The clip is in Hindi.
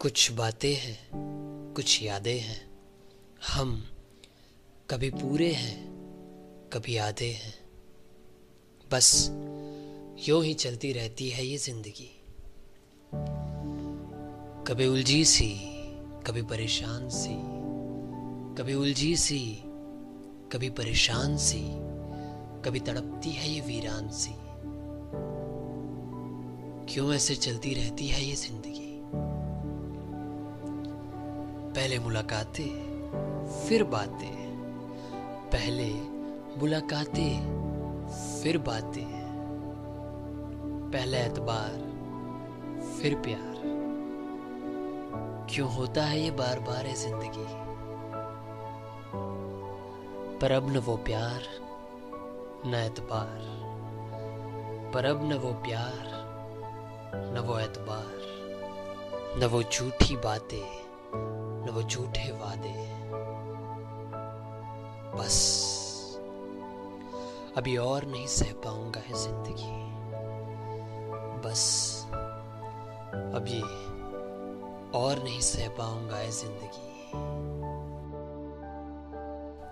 कुछ बातें हैं, कुछ यादें हैं। हम कभी पूरे हैं, कभी आधे हैं। बस यूँ ही चलती रहती है ये ज़िंदगी। कभी उलझी सी, कभी परेशान सी। कभी उलझी सी, कभी परेशान सी। कभी तड़पती है ये वीरान सी। क्यों ऐसे चलती रहती है ये ज़िंदगी? पहले मुलाकातें, फिर बातें। पहले मुलाकातें, फिर बातें। पहले एतबार, फिर प्यार। क्यों होता है ये बार बार है ज़िंदगी? पर अब न वो प्यार, न एतबार। पर अब न वो प्यार, न वो एतबार। न वो झूठी बातें। वो झूठे वादे। बस। अभी और नहीं सह पाऊँगा है ज़िंदगी। बस। अभी और नहीं सह पाऊँगा है ज़िंदगी।